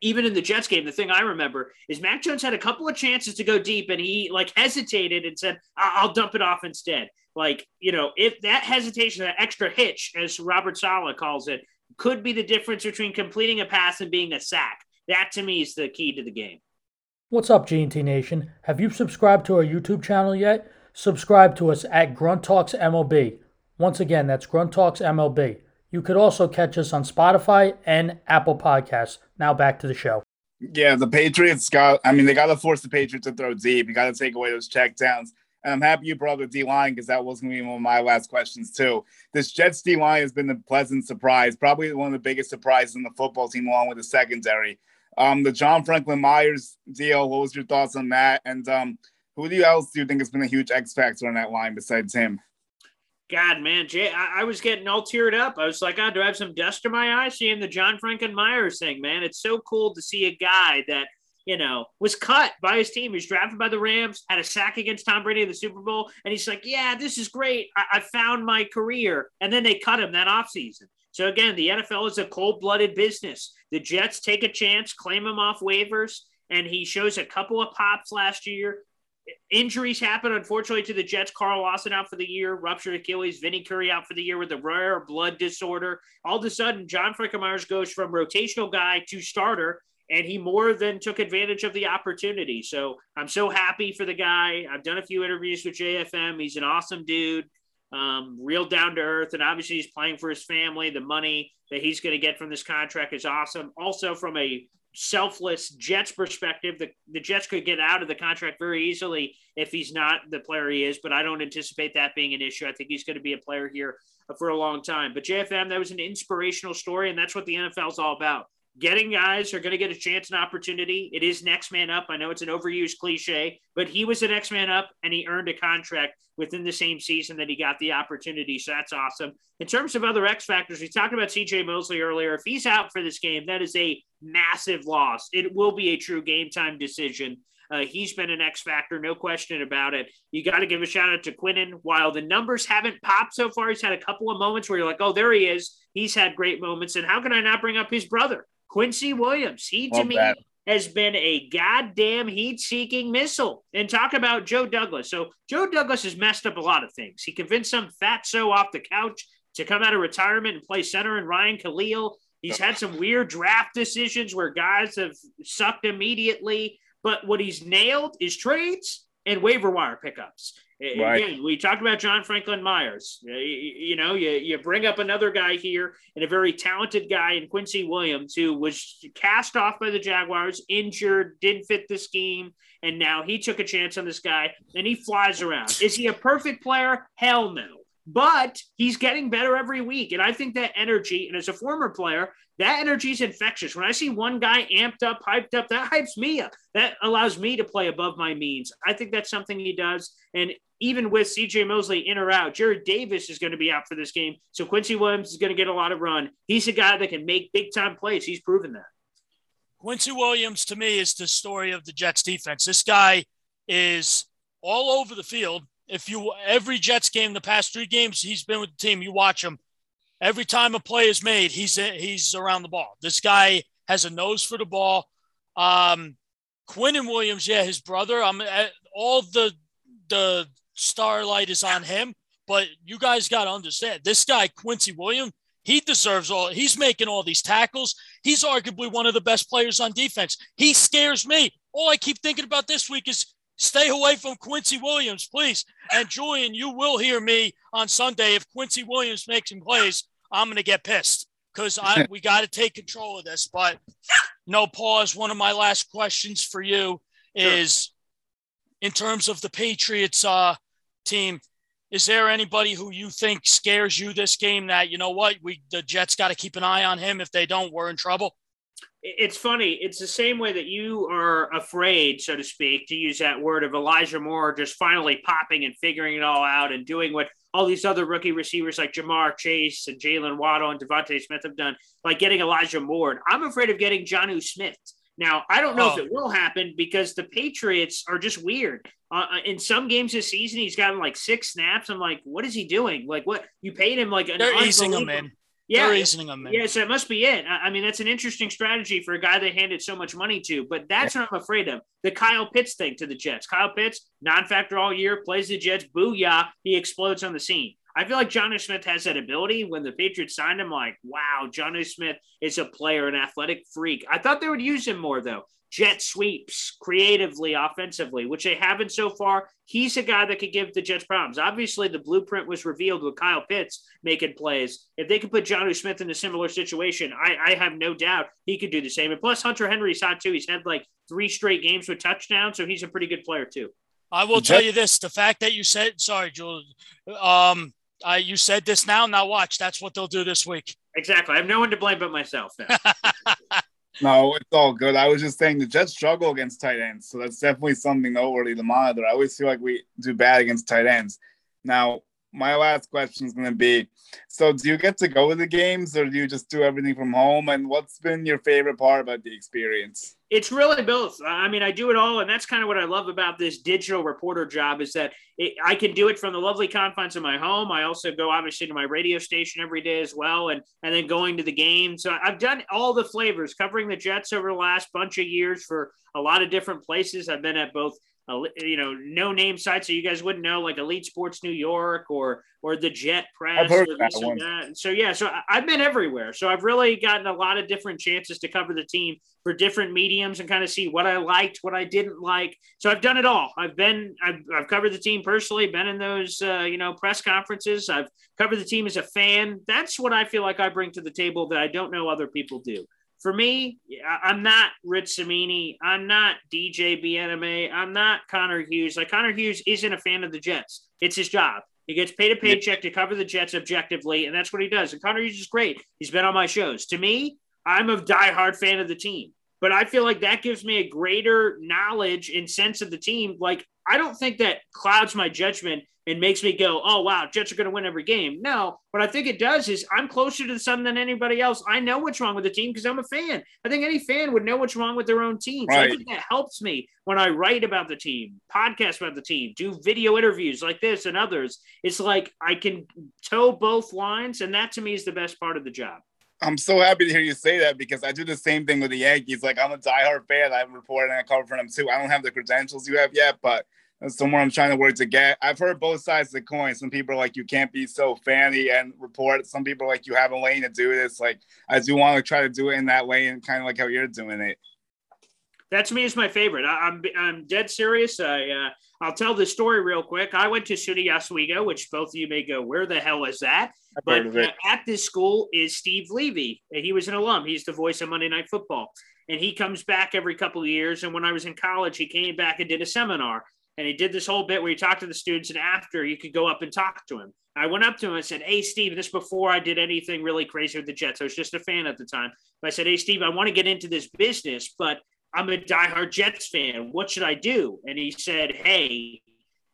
even in the Jets game, the thing I remember is Mac Jones had a couple of chances to go deep and he like hesitated and said, I'll dump it off instead. Like, you know, if that hesitation, that extra hitch, as Robert Saleh calls it, could be the difference between completing a pass and being a sack. That to me is the key to the game. What's up, GNT Nation? Have you subscribed to our YouTube channel yet? Subscribe to us at Grunt Talks MLB. Once again, that's Grunt Talks MLB. You could also catch us on Spotify and Apple Podcasts. Now back to the show. Yeah, the Patriots got, I mean, they got to force the Patriots to throw deep. You got to take away those check downs. And I'm happy you brought the D line because that was going to be one of my last questions, too. This Jets D line has been a pleasant surprise, probably one of the biggest surprises in the football team, along with the secondary. Um, the John Franklin Myers deal, what was your thoughts on that? And um, who else do you think has been a huge X factor on that line besides him? God, man, Jay, I, I, was getting all teared up. I was like, oh, do I have some dust in my eyes seeing the John Franklin Myers thing, man? It's so cool to see a guy that, you know, was cut by his team. He was drafted by the Rams, had a sack against Tom Brady in the Super Bowl. And he's like, yeah, this is great. I, I found my career. And then they cut him that offseason. So again, the NFL is a cold-blooded business. The Jets take a chance, claim him off waivers, and he shows a couple of pops last year injuries happen, unfortunately, to the Jets. Carl Lawson out for the year, ruptured Achilles. Vinny Curry out for the year with a rare blood disorder. All of a sudden, John Franklin Myers goes from rotational guy to starter, and he more than took advantage of the opportunity. So I'm so happy for the guy. I've done a few interviews with JFM. He's an awesome dude, um, real down to earth, and obviously he's playing for his family. The money that he's going to get from this contract is awesome. Also, from a selfless Jets perspective, the, the Jets could get out of the contract very easily if he's not the player he is, but I don't anticipate that being an issue. I think he's going to be a player here for a long time. But JFM, that was an inspirational story, and that's what the NFL is all about. Getting guys are going to get a chance and opportunity. It is next man up. I know it's an overused cliche, but he was the next man up and he earned a contract within the same season that he got the opportunity. So that's awesome. In terms of other X factors, we talked about CJ Mosley earlier. If he's out for this game, that is a massive loss. It will be a true game time decision. Uh, he's been an X factor, no question about it. You got to give a shout out to Quinnen. While the numbers haven't popped so far, he's had a couple of moments where you're like, oh, there he is. He's had great moments. And how can I not bring up his brother, Quincy Williams? He, to me, that has been a goddamn heat seeking missile. And talk about Joe Douglas. So, Joe Douglas has messed up a lot of things. He convinced some fatso off the couch to come out of retirement and play center and Ryan Kalil. He's had some weird draft decisions where guys have sucked immediately. But what he's nailed is trades and waiver wire pickups. Right. Again, we talked about John Franklin Myers. You, you, know, you, you bring up another guy here and a very talented guy in Quincy Williams who was cast off by the Jaguars, injured, didn't fit the scheme, and now he took a chance on this guy and he flies around. Is he a perfect player? Hell no. But he's getting better every week. And I think that energy, and as a former player, that energy is infectious. When I see one guy amped up, hyped up, that hypes me up. That allows me to play above my means. I think that's something he does. And even with CJ Mosley in or out, Jarrad Davis is going to be out for this game. So Quincy Williams is going to get a lot of run. He's a guy that can make big time plays. He's proven that. Quincy Williams, to me, is the story of the Jets defense. This guy is all over the field. If you every Jets game, the past three games he's been with the team, you watch him every time a play is made, he's he's around the ball. This guy has a nose for the ball. Um, Quinnen Williams, yeah, his brother. I'm uh, all the the starlight is on him, but you guys got to understand this guy Quincy Williams. He deserves all. He's making all these tackles. He's arguably one of the best players on defense. He scares me. All I keep thinking about this week is Stay away from Quincy Williams, please. And Julian, you will hear me on Sunday. If Quincy Williams makes some plays, I'm going to get pissed because I we got to take control of this. But no pause. One of my last questions for you is. In terms of the Patriots uh, team, is there anybody who you think scares you this game? That you know what we the Jets got to keep an eye on him. If they don't, we're in trouble it's funny. It's the same way that you are afraid, so to speak, to use that word of Elijah Moore just finally popping and figuring it all out and doing what all these other rookie receivers like Ja'Marr Chase and Jaylen Waddle and DeVonta Smith have done, like getting Elijah Moore. I'm afraid of getting Jonnu Smith. Now, I don't know oh. if it will happen because the Patriots are just weird. Uh, uh, in some games this season, he's gotten like six snaps. I'm like, what is he doing? Like, what you paid him like an they're easing him in. Yeah, they're easing him in. Yeah, so it must be it. I, I mean, that's an interesting strategy for a guy they handed so much money to. But that's what I'm afraid of. The Kyle Pitts thing to the Jets. Kyle Pitts, non-factor all year, plays the Jets. Booyah! He explodes on the scene. I feel like Jonnu Smith has that ability. When the Patriots signed him, like, wow, Jonnu Smith is a player, an athletic freak. I thought they would use him more though jet sweeps creatively, offensively, which they haven't so far. He's a guy that could give the Jets problems. Obviously, the blueprint was revealed with Kyle Pitts making plays. If they could put Jonnu Smith in a similar situation, I, I, have no doubt he could do the same. And plus, Hunter Henry's hot too. He's had like three straight games with touchdowns, so he's a pretty good player too. I will tell you this: the fact that you said, sorry, Jules, um, uh, you said this now. Now watch. That's what they'll do this week. Exactly. I have no one to blame but myself. Now. No, it's all good. I was just saying the Jets struggle against tight ends, so that's definitely something noteworthy to monitor. I always feel like we do bad against tight ends. Now, my last question is going to be so do you get to go to the games or do you just do everything from home? And what's been your favorite part about the experience? It's really both. I mean i do it all and that's kind of what i love about this digital reporter job is that it, i can do it from the lovely confines of my home. I also go obviously to my radio station every day as well and and then going to the game. So i've done all the flavors covering the jets over the last bunch of years for a lot of different places. I've been at both you know, no name sites so you guys wouldn't know, like Elite Sports New York or or the Jet Press. I've heard that one. That. So yeah, so I've been everywhere. So I've really gotten a lot of different chances to cover the team for different mediums and kind of see what I liked, what I didn't like. So I've done it all. I've been, I've, I've covered the team personally, been in those, uh, you know, press conferences. I've covered the team as a fan. That's what I feel like I bring to the table that I don't know other people do for me, I'm not Rich Cimini. I'm not DJ Bien-Aime. I'm not Connor Hughes. Like Connor Hughes isn't a fan of the Jets. It's his job. He gets paid a paycheck to cover the Jets objectively, and that's what he does. And Connor Hughes is great. He's been on my shows. To me, I'm a diehard fan of the team, but I feel like that gives me a greater knowledge and sense of the team. Like I don't think that clouds my judgment and makes me go, oh, wow, Jets are going to win every game. No, what I think it does is I'm closer to the sun than anybody else. I know what's wrong with the team because I'm a fan. I think any fan would know what's wrong with their own team. So right. I think that helps me when I write about the team, podcast about the team, do video interviews like this and others. It's like I can toe both lines. And that to me is the best part of the job. I'm so happy to hear you say that because I do the same thing with the Yankees. Like I'm a diehard fan. I'm reporting and I cover for them too. I don't have the credentials you have yet, but somewhere I'm trying to work to get. I've heard both sides of the coin. Some people are like, you can't be so fanny and report. Some people are like, you have a lane to do this. Like, I do want to try to do it in that lane, kind of like how you're doing it. That to me is my favorite. I, am I'm, I'm dead serious. I uh, I'll tell the story real quick. I went to SUNY Oswego, which both of you may go, where the hell is that? But uh, at this school is Steve Levy. He was an alum. He's the voice of Monday Night Football, and he comes back every couple of years. And when I was in college, he came back and did a seminar and he did this whole bit where he talked to the students, and after you could go up and talk to him. I went up to him and said, Hey, Steve, this before I did anything really crazy with the Jets. I was just a fan at the time. But I said, Hey, Steve, I want to get into this business, but I'm a diehard Jets fan. What should I do? And he said, Hey,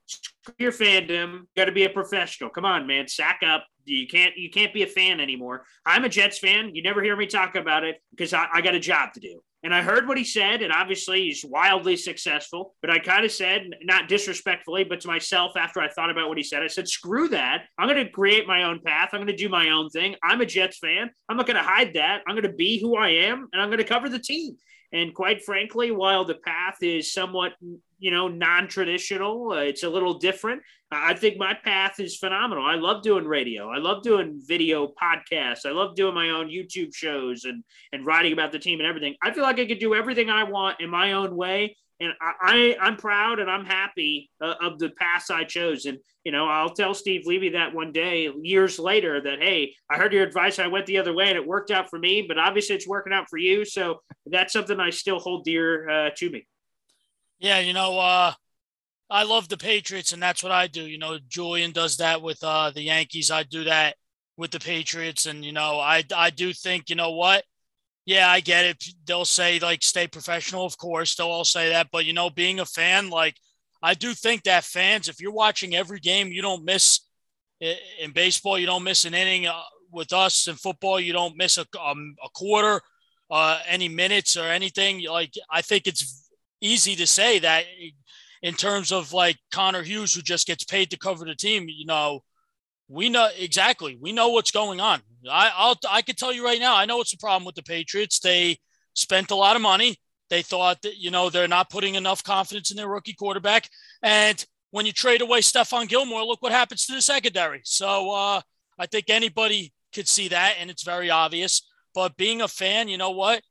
screw your fandom. You got to be a professional. Come on, man, sack up. You can't you can't be a fan anymore. I'm a Jets fan. You never hear me talk about it because I, I got a job to do. And I heard what he said, and obviously he's wildly successful. But I kind of said, not disrespectfully, but to myself after I thought about what he said, I said, screw that. I'm going to create my own path. I'm going to do my own thing. I'm a Jets fan. I'm not going to hide that. I'm going to be who I am, and I'm going to cover the team. And quite frankly, while the path is somewhat, you know, non-traditional, uh, it's a little different. I think my path is phenomenal. I love doing radio. I love doing video podcasts. I love doing my own YouTube shows and and writing about the team and everything. I feel like I could do everything I want in my own way, and I, I am proud and I'm happy uh, of the path I chose. And you know, I'll tell Steve Levy that one day, years later, that hey, I heard your advice. I went the other way, and it worked out for me. But obviously, it's working out for you. So that's something I still hold dear uh, to me. Yeah, you know, uh, I love the Patriots, and that's what I do. You know, Julian does that with uh, the Yankees. I do that with the Patriots, and you know, I I do think you know what. Yeah, I get it. They'll say like stay professional, of course. They'll all say that, but you know, being a fan, like I do think that fans, if you're watching every game, you don't miss in baseball, you don't miss an inning. Uh, with us in football, you don't miss a, um, a quarter, uh, any minutes or anything. Like I think it's easy to say that in terms of like Connor Hughes, who just gets paid to cover the team. You know, we know exactly. We know what's going on. I, I'll I can tell you right now. I know it's a problem with the Patriots. They spent a lot of money. They thought that you know they're not putting enough confidence in their rookie quarterback, and when you trade away Stephon Gilmore, look what happens to the secondary. So uh, I think anybody could see that, and it's very obvious. But being a fan, you know what?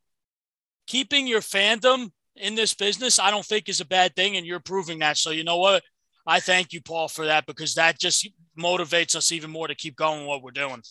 Keeping your fandom in this business, I don't think is a bad thing, and you're proving that. So you know what? I thank you, Paul, for that because that just motivates us even more to keep going what we're doing.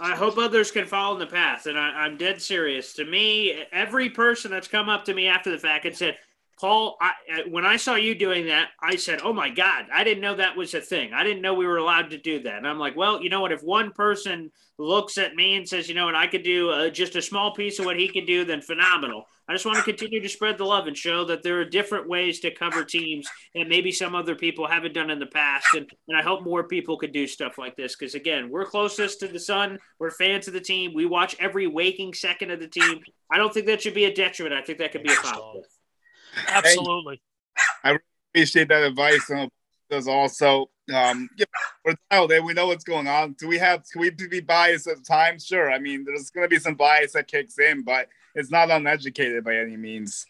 I hope others can follow in the path, and I, am dead serious. To me, every person that's come up to me after the fact and said, Paul, I, when I saw you doing that, I said, "Oh my God, I didn't know that was a thing. I didn't know we were allowed to do that." And I'm like, "Well, you know what? If one person looks at me and says, you know what, I could do uh, just a small piece of what he could do, then phenomenal." I just want to continue to spread the love and show that there are different ways to cover teams and maybe some other people haven't done in the past. And, and I hope more people could do stuff like this because, again, we're closest to the sun. We're fans of the team. We watch every waking second of the team. I don't think that should be a detriment. I think that could be a positive. Absolutely. I appreciate that advice. And does also um yeah, we're we know what's going on. Do we have can we be biased at times? Sure. I mean, there's gonna be some bias that kicks in, but it's not uneducated by any means.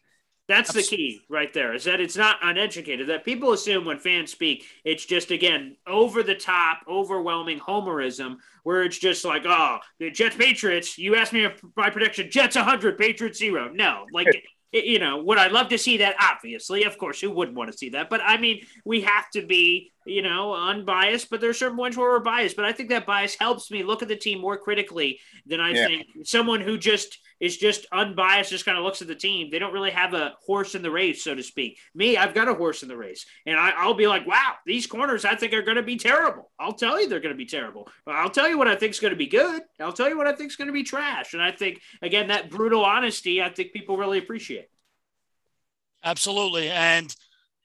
That's the key right there is that it's not uneducated. That people assume when fans speak, it's just again over the top, overwhelming homerism, where it's just like, oh, the Jets Patriots. You asked me my prediction: Jets 100, Patriots zero. No, like you know, would I love to see that? Obviously, of course, who wouldn't want to see that? But I mean, we have to be, you know, unbiased. But there's certain points where we're biased. But I think that bias helps me look at the team more critically than I yeah. think someone who just is just unbiased, just kind of looks at the team. They don't really have a horse in the race, so to speak. Me, I've got a horse in the race, and I, will be like, wow, these corners I think are going to be terrible. I'll tell you they're going to be terrible. I'll tell you what I think is going to be good. I'll tell you what I think is going to be trash. And I think again that brutal honesty, I think people really appreciate. Absolutely, and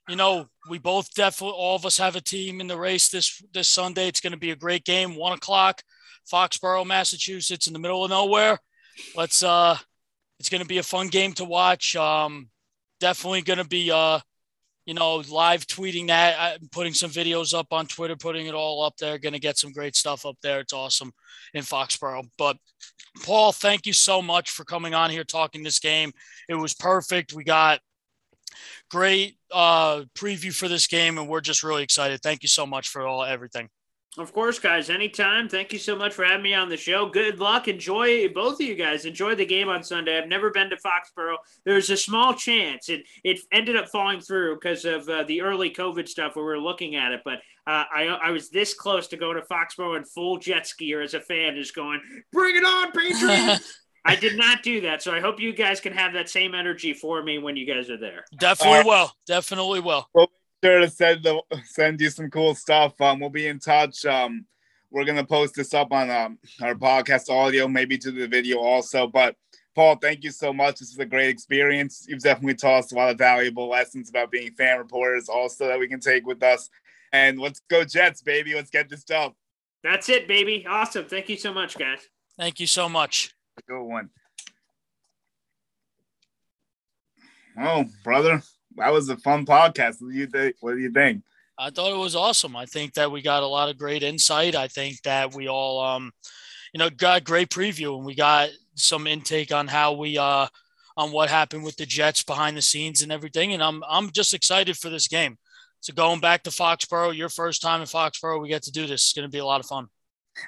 you know, we both definitely all of us have a team in the race this this Sunday. It's going to be a great game, one o'clock, Foxborough, Massachusetts, in the middle of nowhere. Let's uh it's going to be a fun game to watch. Um definitely going to be uh you know live tweeting that uh, putting some videos up on twitter putting it all up there. Going to get some great stuff up there. It's awesome in foxborough. But paul thank you so much for coming on here talking this game. It was perfect. We got great uh preview for this game and we're just really excited thank you so much for all everything of course, guys. Anytime. Thank you so much for having me on the show. Good luck. Enjoy both of you guys. Enjoy the game on Sunday. I've never been to Foxborough. There's a small chance it it ended up falling through because of uh, the early COVID stuff where we were looking at it. But uh, I I was this close to going to Foxborough in full jet skier as a fan, just going, "Bring it on, Patriots!" I did not do that, so I hope you guys can have that same energy for me when you guys are there. Definitely will. Definitely will. Well, sure to send the, send you some cool stuff. Um, we'll be in touch. Um, we're gonna post this up on um, our podcast audio, maybe to the video also. But Paul, thank you so much. This is a great experience. You've definitely taught us a lot of valuable lessons about being fan reporters, also that we can take with us. And let's go Jets, baby. Let's get this done. That's it, baby. Awesome. Thank you so much, guys. Thank you so much. Good one. Oh, brother that was a fun podcast. What do you think? What do you think? I thought it was awesome. I think that we got a lot of great insight. I think that we all, um, you know, got great preview and we got some intake on how we, uh, on what happened with the Jets behind the scenes and everything. And I'm, I'm just excited for this game. So going back to Foxborough, your first time in Foxborough, we get to do this. It's going to be a lot of fun.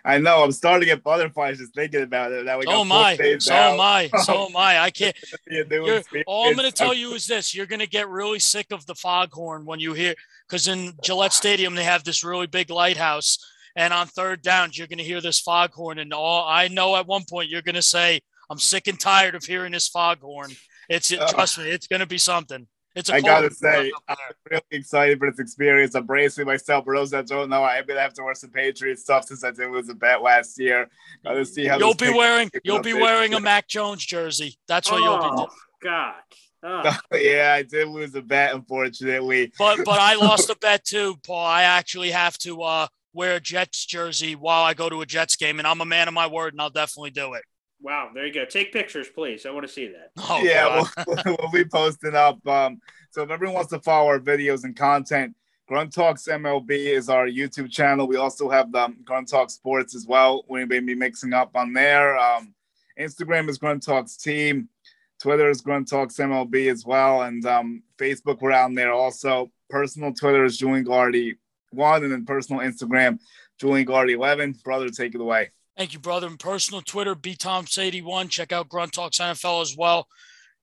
I know. I'm starting to get butterflies just thinking about it. That we so am I. So am I. So am I. I can't. all I'm going to tell you is this: you're going to get really sick of the foghorn when you hear, because in Gillette Stadium they have this really big lighthouse, and on third downs you're going to hear this foghorn, and all I know at one point you're going to say, "I'm sick and tired of hearing this foghorn." It's uh, trust me, it's going to be something. It's I gotta say, I'm really excited for this experience. I'm bracing myself. For those that don't know, I'm gonna have to wear some Patriots stuff since I did it was a bet last year. Gotta see how you'll be wearing. You'll be wearing a Mac Jones jersey. That's what oh, you'll be. Doing. God. Oh. yeah, I did lose a bet, unfortunately. But but I lost a bet too, Paul. I actually have to uh, wear a Jets jersey while I go to a Jets game, and I'm a man of my word, and I'll definitely do it. Wow, there you go. Take pictures, please. I want to see that. Oh, yeah, we'll, we'll be posting up. Um, so if everyone wants to follow our videos and content, Grunt Talks MLB is our YouTube channel. We also have the Grunt Talk Sports as well. We may be mixing up on there. Um, Instagram is Grunt Talks Team. Twitter is Grunt Talks MLB as well. And um, Facebook, we're on there also. Personal Twitter is Julian Guardy one, and then personal Instagram, Julian Guardy 11. Brother, take it away. Thank you, brother. And personal Twitter, btoms81. Check out Grunt Talks NFL as well.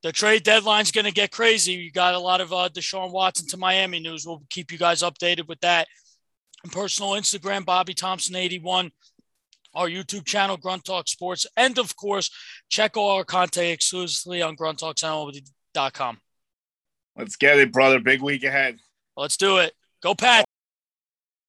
The trade deadline's going to get crazy. You got a lot of uh, Deshaun Watson to Miami news. We'll keep you guys updated with that. And personal Instagram, Bobby Thompson81. Our YouTube channel, Grunt Talk Sports. And of course, check all our content exclusively on grunttalksmlb.com. Let's get it, brother. Big week ahead. Let's do it. Go, Pat.